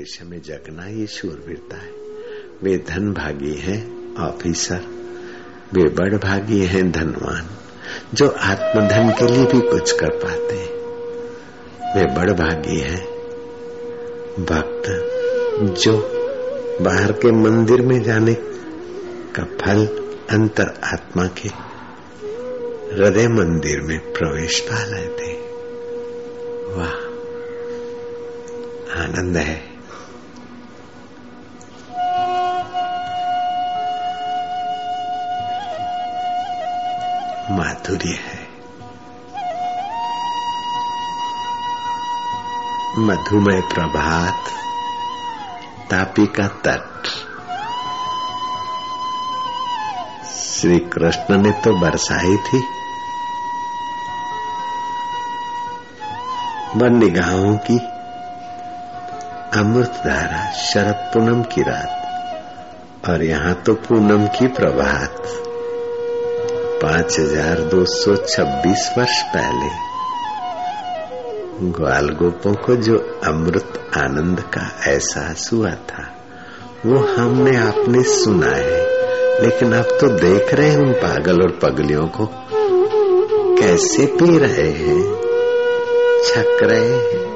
उद्देश्य में जगना ये शूरवीरता है। वे धन भागी है, ऑफिसर। वे बड़ भागी हैं, धनवान। जो आत्मधन के लिए भी कुछ कर पाते हैं। वे बड़ भागी हैं। भक्त जो बाहर के मंदिर में जाने का फल अंतर आत्मा के हृदय मंदिर में प्रवेश पा लेते वाह, आनंद है। माधुर्य है। मधुमय प्रभात, तापी का तट। श्री कृष्ण ने तो बरसाई थी। वन निगाहों की अमृत धारा शरद पूनम की रात और यहाँ तो पूनम की प्रभात। पाँच हज़ार दो सौ छब्बीस वर्ष पहले ग्वाल गोपों को जो अमृत आनंद का एहसास हुआ था, वो हमने आपने सुना है, लेकिन अब तो देख रहे हैं उन पागल और पगलियों को, कैसे पी रहे हैं, छक रहे हैं।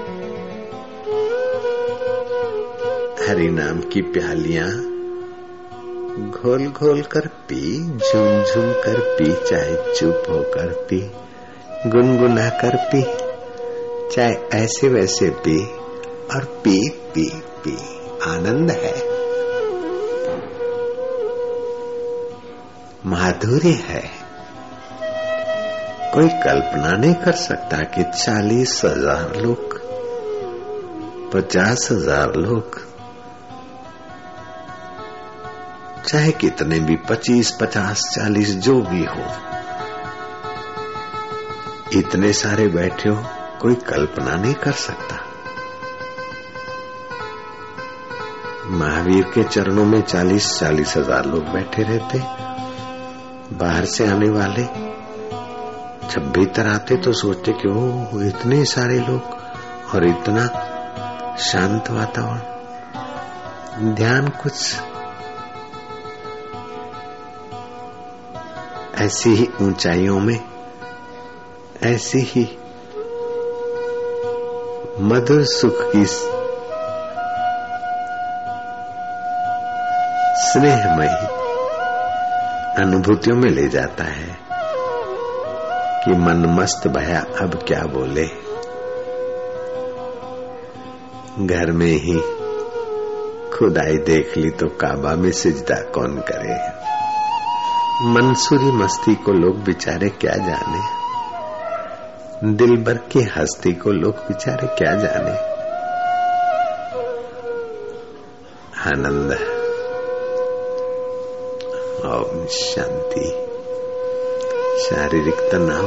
हरि नाम की प्यालियाँ घोल घोल कर पी, झुम झुम कर पी, चाहे चुप होकर पी, गुनगुना कर पी, चाहे ऐसे वैसे पी, और पी पी पी। आनंद है। माधुर्य है। कोई कल्पना नहीं कर सकता कि चालीस हज़ार लोग, पचास हज़ार लोग चाहे कितने भी पच्चीस, पचास, चालीस जो भी हो। इतने सारे बैठे हो, कोई कल्पना नहीं कर सकता। महावीर के चरणों में चालीस चालीस हज़ार लोग बैठे रहते। बाहर से आने वाले जब भीतर आते तो सोचते कि ओ इतने सारे लोग और इतना शांत वातावरण। ध्यान कुछ ऐसी ही ऊंचाइयों में, ऐसी ही मधुर सुख की स्नेहमयी अनुभूतियों में ले जाता है कि मन मस्त भया अब क्या बोले। घर में ही खुदाई देख ली तो काबा में सिजदा कौन करे? मंसूरी मस्ती को लोग बेचारे क्या जाने? दिल भर की हस्ती को लोग बेचारे क्या जाने? आनंद। ओम शांति। शारीरिक तनाव,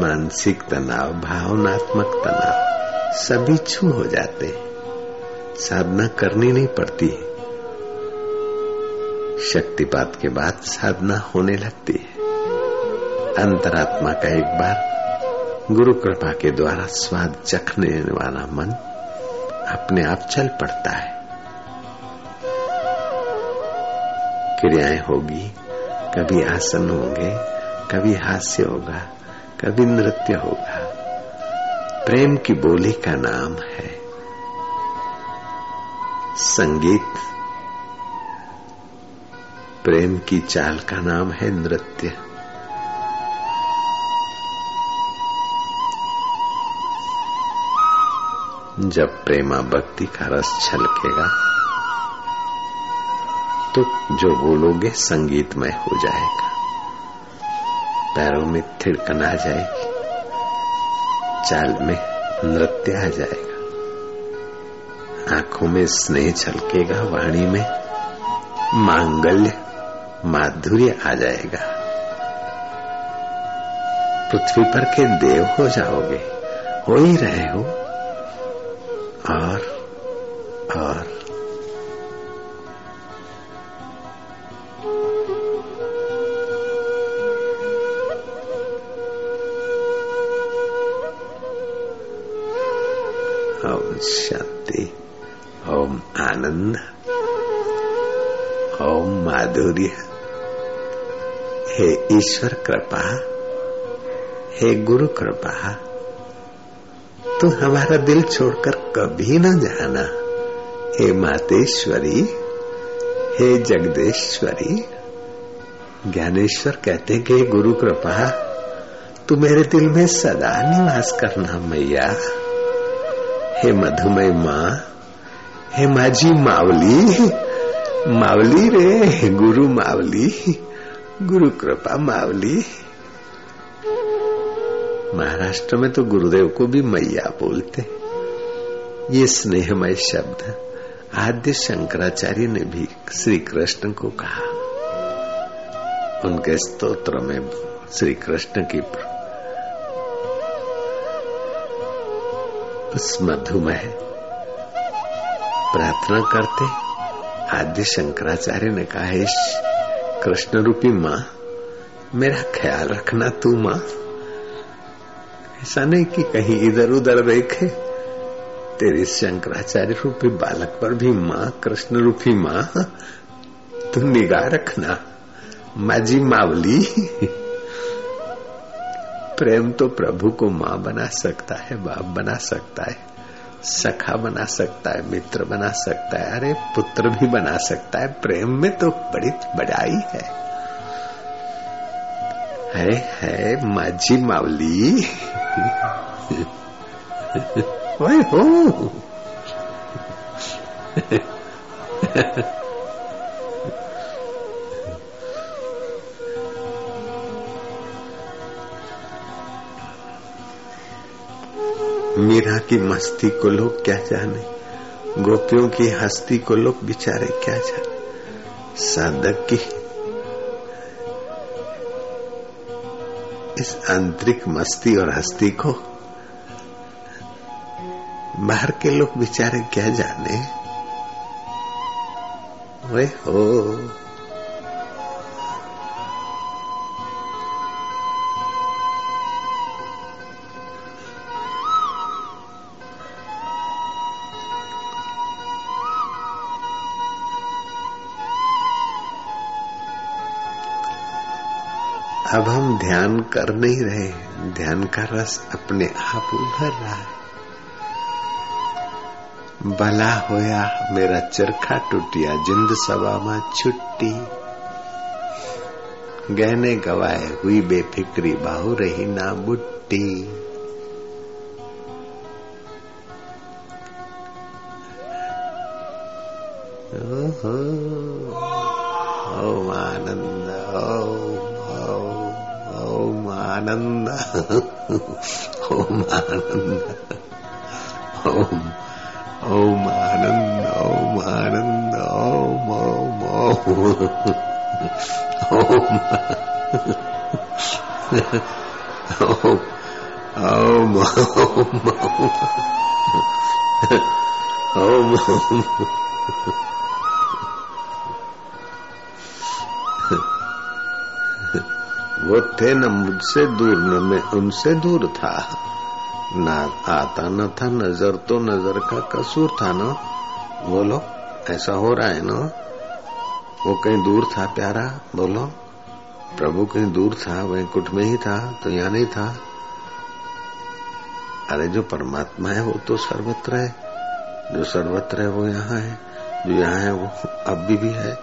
मानसिक तनाव, भावनात्मक तनाव, सभी छू हो जाते साधना करनी नहीं पड़ती। है शक्तिपात के बाद साधना होने लगती है। अंतरात्मा का एक बार गुरु कृपा के द्वारा स्वाद चखने वाला मन अपने आप चल पड़ता है। क्रियाएँ होगी, कभी आसन होंगे, कभी हास्य होगा, कभी नृत्य होगा। प्रेम की बोली का नाम है संगीत। प्रेम की चाल का नाम है नृत्य। जब प्रेमा भक्ति का रस छलकेगा तो जो बोलोगे संगीतमय हो जाएगा। पैरों में थिड़कन आ जाएगी, चाल में नृत्य आ जाएगा। आँखों में स्नेह छलकेगा, वाणी में मांगल्य माधुर्य आ जाएगा। पृथ्वी पर के देव हो जाओगे। हो ही रहे हो। और और। शांति, ओम आनंद, ओम माधुर्य। हे ईश्वर कृपा, हे गुरु कृपा, तू हमारा दिल छोड़कर कभी न जाना। हे मातेश्वरी, हे जगदेश्वरी, ज्ञानेश्वर कहते कि गुरु कृपा, तू मेरे दिल में सदा निवास करना मैया। हे मधुमय माँ, हे माझी मावली मावली रे गुरु मावली। गुरु कृपा मावली। महाराष्ट्र में तो गुरुदेव को भी मैया बोलते। ये स्नेहमय शब्द आद्य शंकराचार्य ने भी श्री कृष्ण को कहा। उनके स्तोत्र में श्री कृष्ण की बस मधुमेह प्रार्थना करते। आद्य शंकराचार्य ने कहा कृष्ण रूपी माँ, मेरा ख्याल रखना तू माँ। ऐसा नहीं कि कहीं इधर उधर देखे। तेरे शंकराचार्य रूपी बालक पर भी माँ, कृष्ण रूपी माँ, तू निगाह रखना। माजी मावली, प्रेम तो प्रभु को माँ बना सकता है, बाप बना सकता है। सखा बना सकता है, मित्र बना सकता है, अरे पुत्र भी बना सकता है, प्रेम में तो बड़ी बड़ाई है। है है माझी मावली हो। मीरा की मस्ती को लोग क्या जाने? गोपियों की हस्ती को लोग बिचारे क्या जाने? साधक की इस आंतरिक मस्ती और हस्ती को बाहर के लोग बिचारे क्या जाने? वे हो। ध्यान कर नहीं रहे ध्यान का रस अपने आप उभर रहा है। भला होया मेरा चरखा टूटिया, जिंद सभा में छुट्टी। गहने गवाए हुई बेफिक्री, बाहु रही ना बुट्टी। ओहो, ओम आनंद, ओम ओम। आनंद ओम आनंद ओम ओम आनंद ओम आनंद ओम ओम ओम ओम ओम ओम ओम वो थे न मुझसे दूर, न मैं उनसे दूर था। ना आता न था नज़र तो नज़र का कसूर था ना। बोलो, ऐसा हो रहा है ना? वो कहीं दूर था प्यारा, बोलो। प्रभु कहीं दूर था वहीं कुट में ही था तो यहाँ नहीं था। अरे जो परमात्मा है, वो तो सर्वत्र है। जो सर्वत्र है, वो यहाँ है। जो यहाँ है, वो अभी भी है।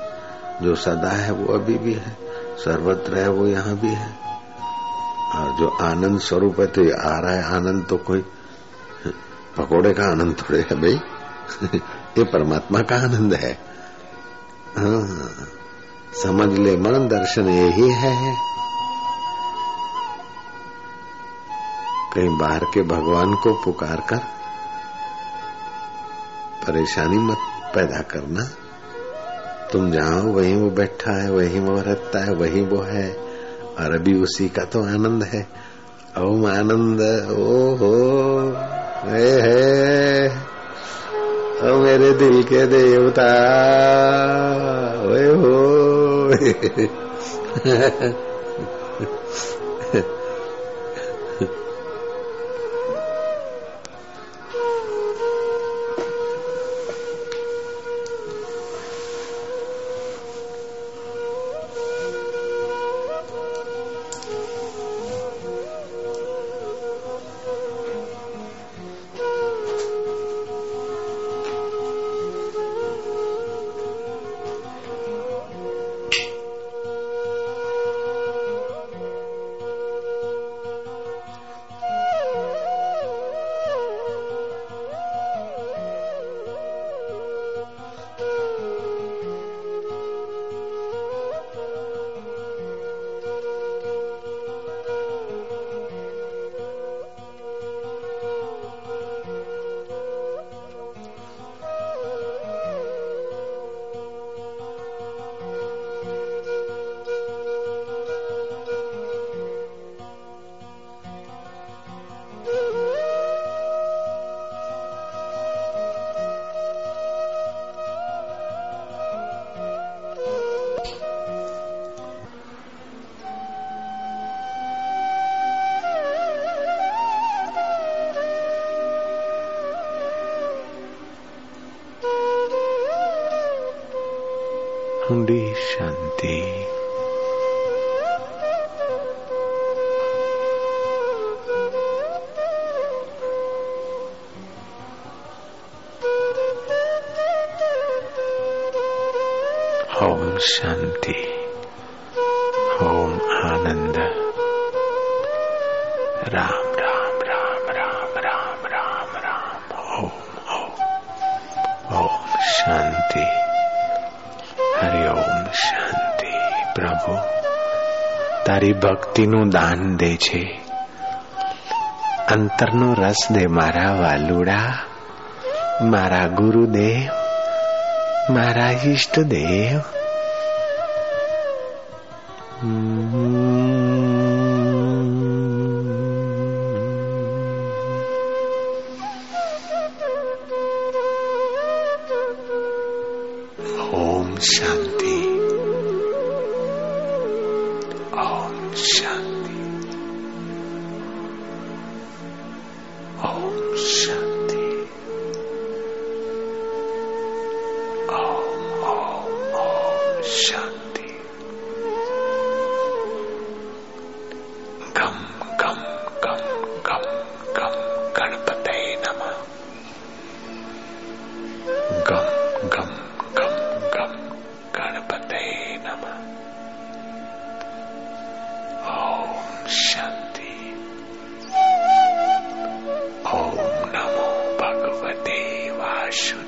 जो सदा है, वो अभी भी है। सर्वत्र है, वो यहाँ भी है। और जो आनंद स्वरूप है तो ये आ रहा है। आनंद तो कोई, पकोड़े का आनंद थोड़े है भाई। ये परमात्मा का आनंद है। हाँ समझ ले मन, दर्शन यही है। कहीं बाहर के भगवान को पुकार कर, परेशानी मत पैदा करना। तुम जाओ वही वो बैठा है, वही वो रहता है, वही वो है। और अभी उसी का तो आनंद है। ओम आनंद ओ हो ओ मेरे दिल के देवता ओ हो। ભક્તિનું દાન દે છે. અંતરનો રસ દે મારા વાલુડા મારા ગુરુદેવ મારા ઈષ્ટદેવ. ઓમ should.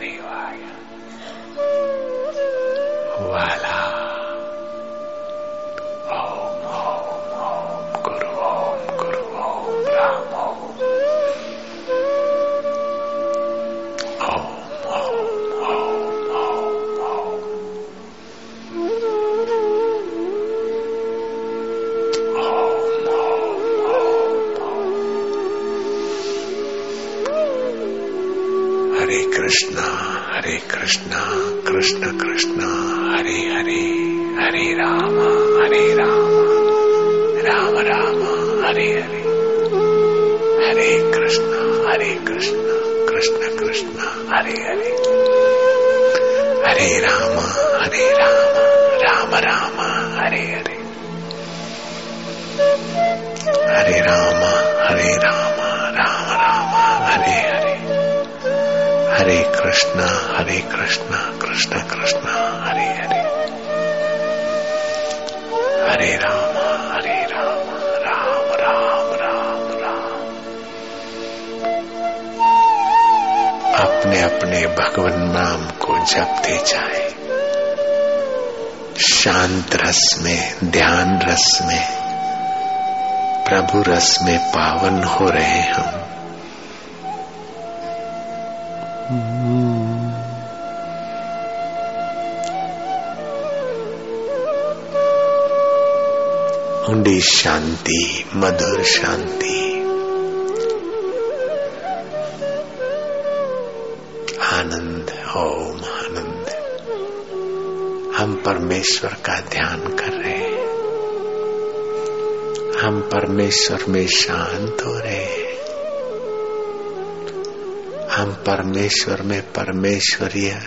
हरे हरे। हरे कृष्णा हरे कृष्णा, कृष्ण कृष्ण, हरे हरे। हरे राम हरे राम राम राम राम राम। अपने अपने भगवान नाम को जपते जाए। शांत रस में, ध्यान रस में, प्रभु रस में पावन हो रहे हम। ऊंडी शांति, मधुर शांति। आनंद, ओम आनंद। हम परमेश्वर का ध्यान कर रहे हैं। हम परमेश्वर में शांत हो रहे हैं। हम परमेश्वर में परमेश्वरीय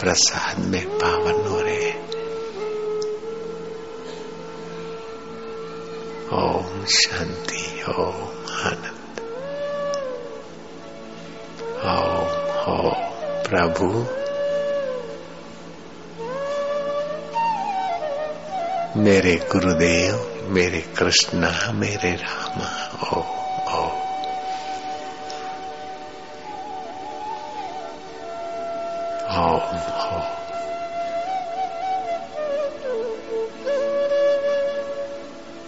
प्रसाद में पावन शांति ओम आनंद। ओम हो प्रभु। मेरे गुरुदेव मेरे कृष्णा मेरे रामा ओम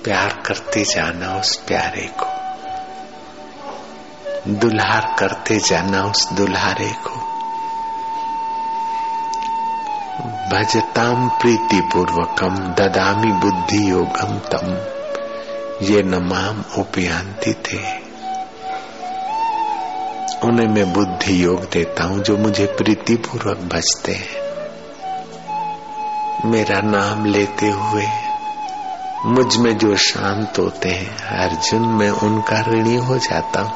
प्यार करते जाना उस प्यारे को। दुल्हार करते जाना उस दुल्हारे को। भजताम प्रीति पूर्वकम ददामी बुद्धि योगम तम। ये नमाम उपयांति थे। उन्हें मैं बुद्धि योग देता हूँ जो मुझे प्रीति पूर्वक भजते हैं। मेरा नाम लेते हुए मुझमें जो शांत होते हैं, अर्जुन, में उनका ऋणी हो जाता हूँ।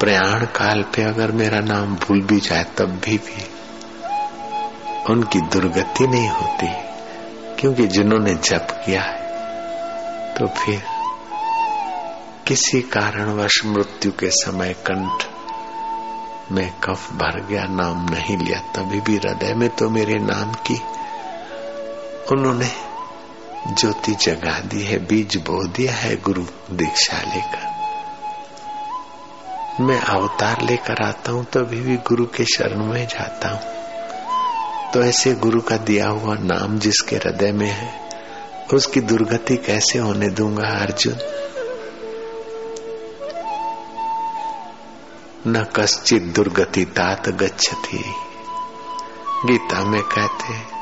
प्रयाण काल पे अगर मेरा नाम भूल भी जाए, तब भी भी उनकी दुर्गति नहीं होती, क्योंकि जिन्होंने जप किया है तो फिर किसी कारणवश मृत्यु के समय कंठ में कफ भर गया, नाम नहीं लिया, तभी भी हृदय में तो मेरे नाम की उन्होंने ज्योति जगा दी है, बीज बो दिया है गुरु दीक्षा लेकर। मैं अवतार लेकर आता हूँ तभी भी गुरु के शरण में जाता हूँ। तो ऐसे गुरु का दिया हुआ नाम जिसके हृदय में है, उसकी दुर्गति कैसे होने दूँगा अर्जुन? न कश्चित दुर्गति तात गच्छति। गीता में कहते हैं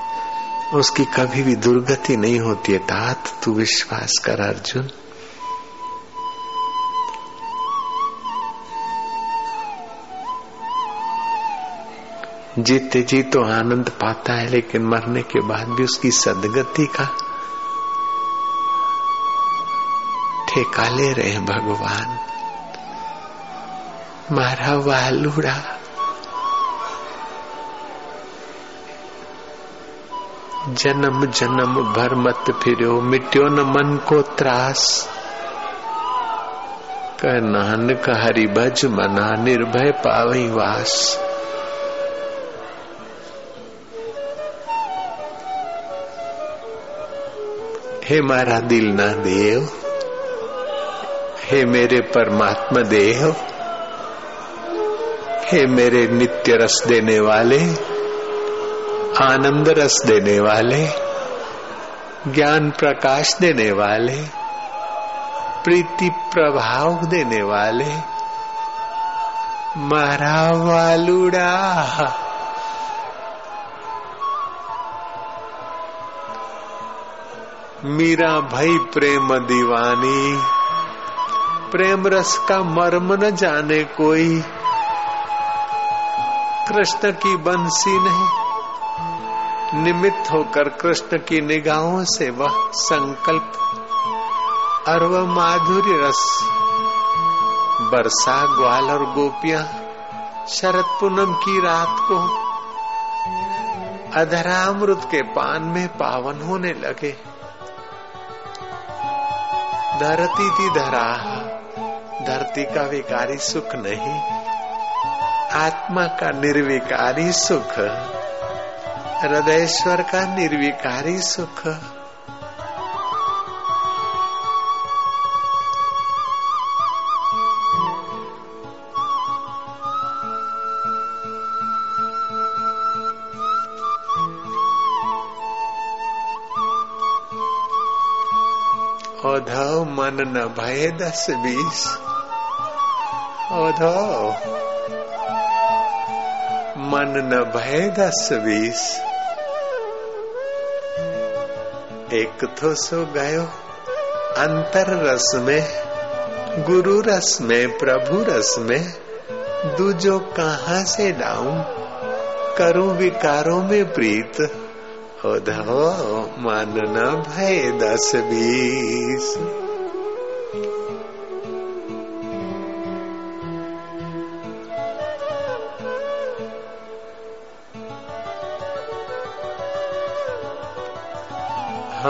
उसकी कभी भी दुर्गति नहीं होती है। तात, तू विश्वास कर अर्जुन। जीते जी तो आनंद पाता है, लेकिन मरने के बाद भी उसकी सदगति का ठेका ले रहे भगवान। मारा वालुड़ा जन्म जन्म भर मत फिरो मिट्यो न मन को त्रास। कह नानक हरि भज मना, निर्भय पावई वास। हे मारा दिल ना देव, हे मेरे परमात्मा देव, हे मेरे नित्य रस देने वाले आनंद रस देने वाले, ज्ञान प्रकाश देने वाले, प्रीति प्रभाव देने वाले मारा वालुड़ा। मीरा भाई प्रेम दीवानी, प्रेम रस का मर्म न जाने कोई, कृष्ण की बंसी नहीं। निमित्त होकर कृष्ण की निगाहों से वह संकल्प और वह माधुर्य रस, बरसा ग्वाल और गोपियाँ शरद पूनम की रात को अधरामृत के पान में पावन होने लगे। धरती थी धरा, धरती का विकारी सुख नहीं, आत्मा का निर्विकारी सुख। हृदयश्वर का निर्विकारी सुख। ओधव मन न भय दस बीस। ओधव मन न भय दस बीस। एक तो सो गयो, अंतर रस में, गुरु रस में, प्रभु रस में, दूजो कहा से डाऊ करूँ विकारों में प्रीत, हो धो न भय दस बीस।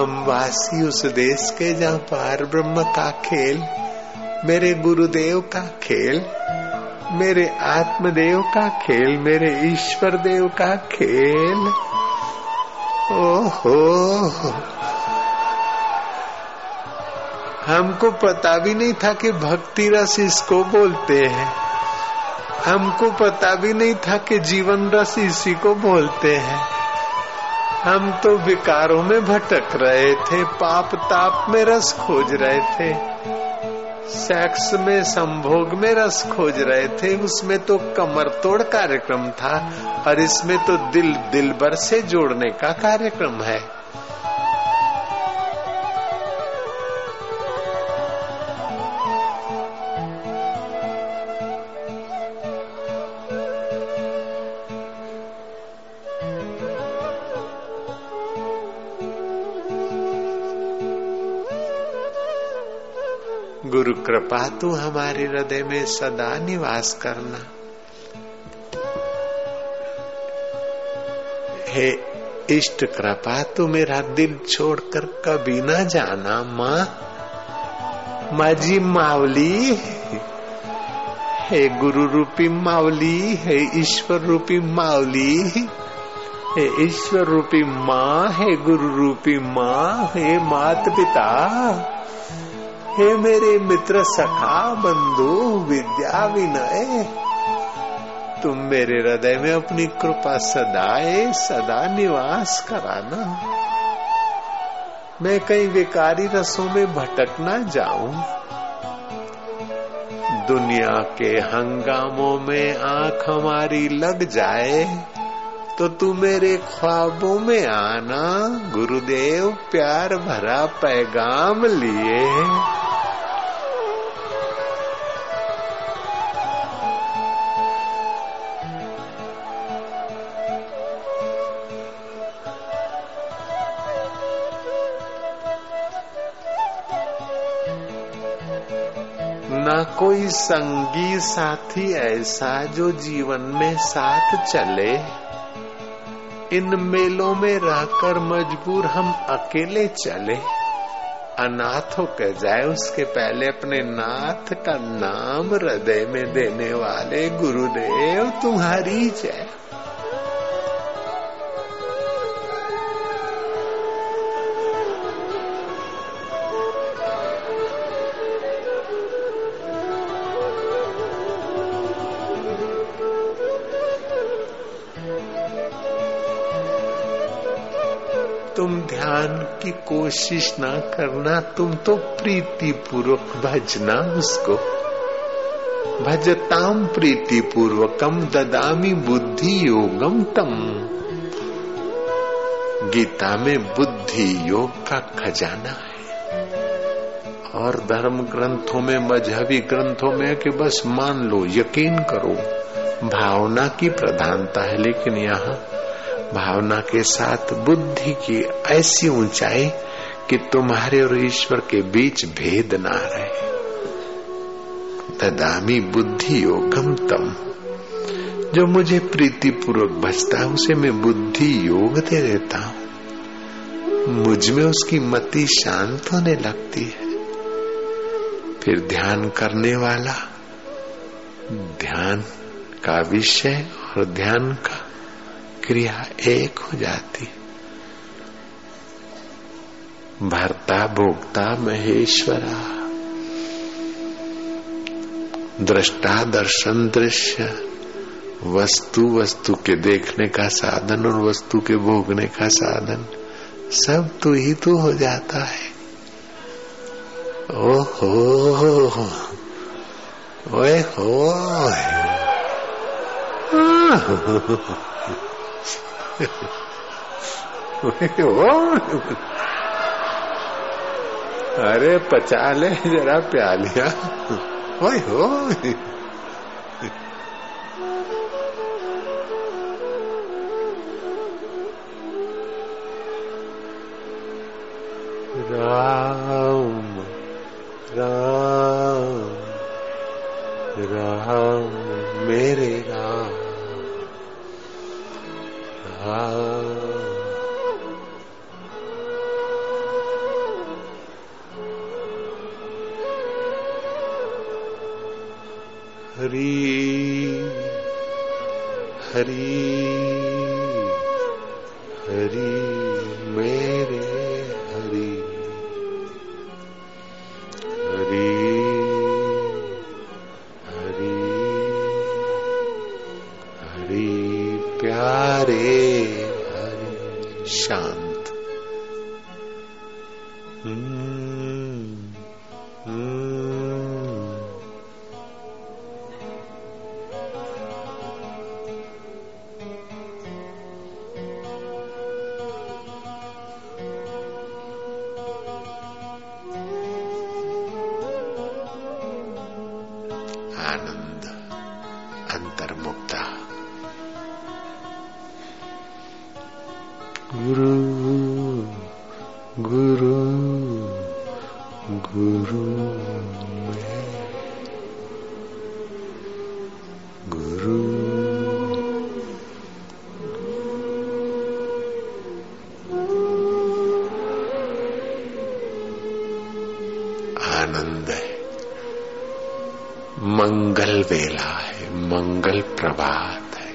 हम वासी उस देश के जहाँ पार ब्रह्म का खेल, मेरे गुरुदेव का खेल, मेरे आत्मदेव का खेल, मेरे ईश्वर देव का खेल। ओहो! हमको पता भी नहीं था कि भक्ति रस इसको बोलते हैं। हमको पता भी नहीं था कि जीवन रस इसी को बोलते हैं। हम तो विकारों में भटक रहे थे पाप ताप में रस खोज रहे थे। सेक्स में, संभोग में रस खोज रहे थे। उसमें तो कमर तोड़ कार्यक्रम था और इसमें तो दिल दिल भर से जोड़ने का कार्यक्रम है। गुरु कृपा तू हमारे हृदय में सदा निवास करना। हे इष्ट कृपा, तू मेरा दिल छोड़कर कभी ना जाना, माँ। माजी मावली हे गुरु रूपी मावली हे ईश्वर रूपी मावली हे ईश्वर रूपी माँ, हे गुरु रूपी माँ, हे मात पिता। हे मेरे मित्र सखा, बंधु विद्या विनय तुम मेरे हृदय में अपनी कृपा सदाए सदा निवास कराना। मैं कहीं विकारी रसों में भटक ना जाऊँ। दुनिया के हंगामों में आँख हमारी लग जाए तो तू मेरे ख्वाबों में आना। गुरुदेव, प्यार भरा पैगाम लिए। संगी साथी ऐसा जो जीवन में साथ चले। इन मेलों में रहकर मजबूर हम अकेले चले। अनाथ होकर जाए उसके पहले अपने नाथ का नाम हृदय में देने वाले गुरुदेव तुम्हारी जय। तुम ध्यान की कोशिश ना करना, तुम तो प्रीति पूर्वक भजना उसको। भजताम प्रीति पूर्वकम ददामी बुद्धि योगम तम। गीता में बुद्धि योग का खजाना है। और धर्म ग्रंथों में, मजहबी ग्रंथों में कि बस मान लो, यकीन करो, भावना की प्रधानता है, लेकिन यहाँ भावना के साथ बुद्धि की ऐसी ऊंचाई कि तुम्हारे और ईश्वर के बीच भेद ना रहे। तदामी बुद्धि योगम तम। जो मुझे प्रीति पूर्वक भजता है, उसे मैं बुद्धि योग दे देता हूँ। मुझमें उसकी मति शांत होने लगती है। फिर ध्यान करने वाला, ध्यान का विषय और ध्यान का क्रिया एक हो जाती भरता, भोगता, महेश्वरा। दृष्टा, दर्शन, दृश्य। वस्तु वस्तु के देखने का साधन और वस्तु के भोगने का साधन। सब तू ही तो हो जाता है। ओहो, ओए हो। अरे पचा ले जरा प्यालिया हो। राम राम राम मेरे राम। हरी हरी वेला है मंगल प्रभात है।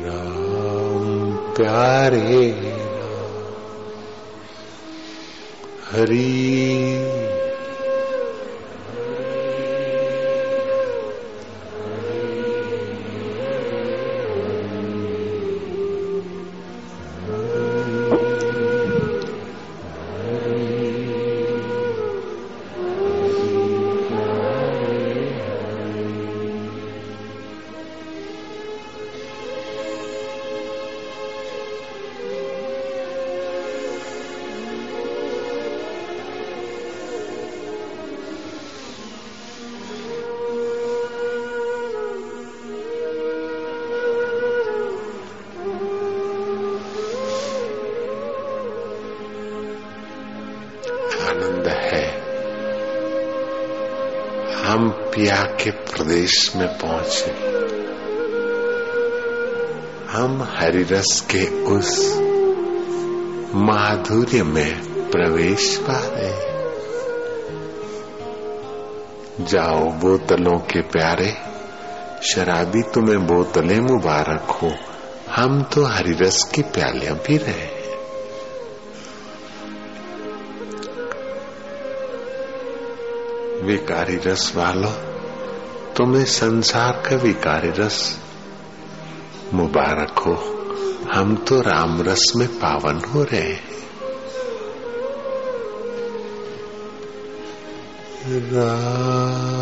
राम प्यारे हरी में पहुँचे। हम हरिरस के उस माधुर्य में प्रवेश पा रहे जाओ बोतलों के प्यारे, शराबी तुम्हें बोतलें मुबारक हो। हम तो हरिरस की प्यालियाँ भी रहे विकारी रस वालों तुम्हें संसार का विकारी रस मुबारक हो। हम तो राम रस में पावन हो रहे हैं। राम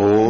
ओम